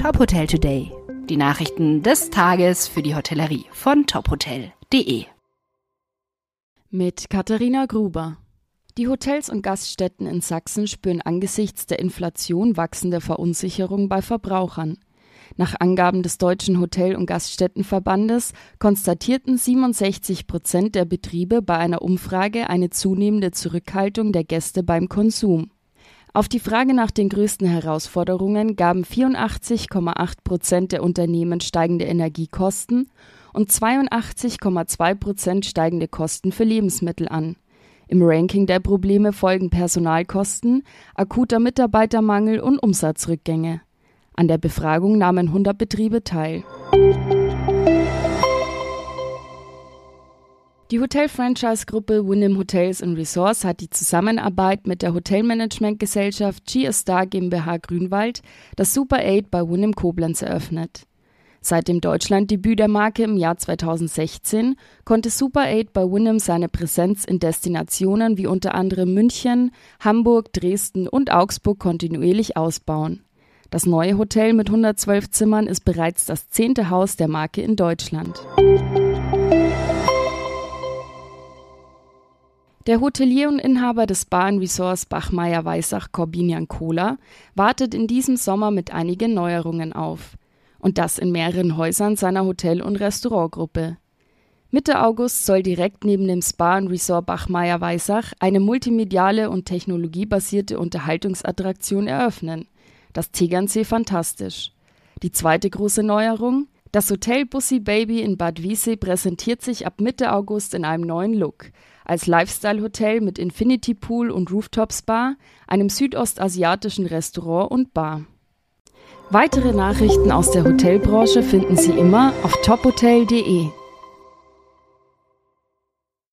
Top Hotel Today. Die Nachrichten des Tages für die Hotellerie von tophotel.de. Mit Katharina Gruber. Die Hotels und Gaststätten in Sachsen spüren angesichts der Inflation wachsende Verunsicherung bei Verbrauchern. Nach Angaben des Deutschen Hotel- und Gaststättenverbandes konstatierten 67 Prozent der Betriebe bei einer Umfrage eine zunehmende Zurückhaltung der Gäste beim Konsum. Auf die Frage nach den größten Herausforderungen gaben 84,8 Prozent der Unternehmen steigende Energiekosten und 82,2 Prozent steigende Kosten für Lebensmittel an. Im Ranking der Probleme folgen Personalkosten, akuter Mitarbeitermangel und Umsatzrückgänge. An der Befragung nahmen 100 Betriebe teil. Die Hotel-Franchise-Gruppe Wyndham Hotels Resorts hat die Zusammenarbeit mit der Hotelmanagementgesellschaft GStar GmbH Grünwald das Super 8 bei Wyndham Koblenz eröffnet. Seit dem Deutschlanddebüt der Marke im Jahr 2016 konnte Super 8 bei Wyndham seine Präsenz in Destinationen wie unter anderem München, Hamburg, Dresden und Augsburg kontinuierlich ausbauen. Das neue Hotel mit 112 Zimmern ist bereits das zehnte Haus der Marke in Deutschland. Der Hotelier und Inhaber des Bar Resorts Bachmeier-Weissach Corbinian Kohler wartet in diesem Sommer mit einigen Neuerungen auf. Und das in mehreren Häusern seiner Hotel- und Restaurantgruppe. Mitte August soll direkt neben dem Spa Resort Bachmeier-Weissach eine multimediale und technologiebasierte Unterhaltungsattraktion eröffnen. Das Tegernsee Fantastisch. Die zweite große Neuerung? Das Hotel Bussi Baby in Bad Wiessee präsentiert sich ab Mitte August in einem neuen Look als Lifestyle-Hotel mit Infinity Pool und Rooftop Spa, einem südostasiatischen Restaurant und Bar. Weitere Nachrichten aus der Hotelbranche finden Sie immer auf tophotel.de.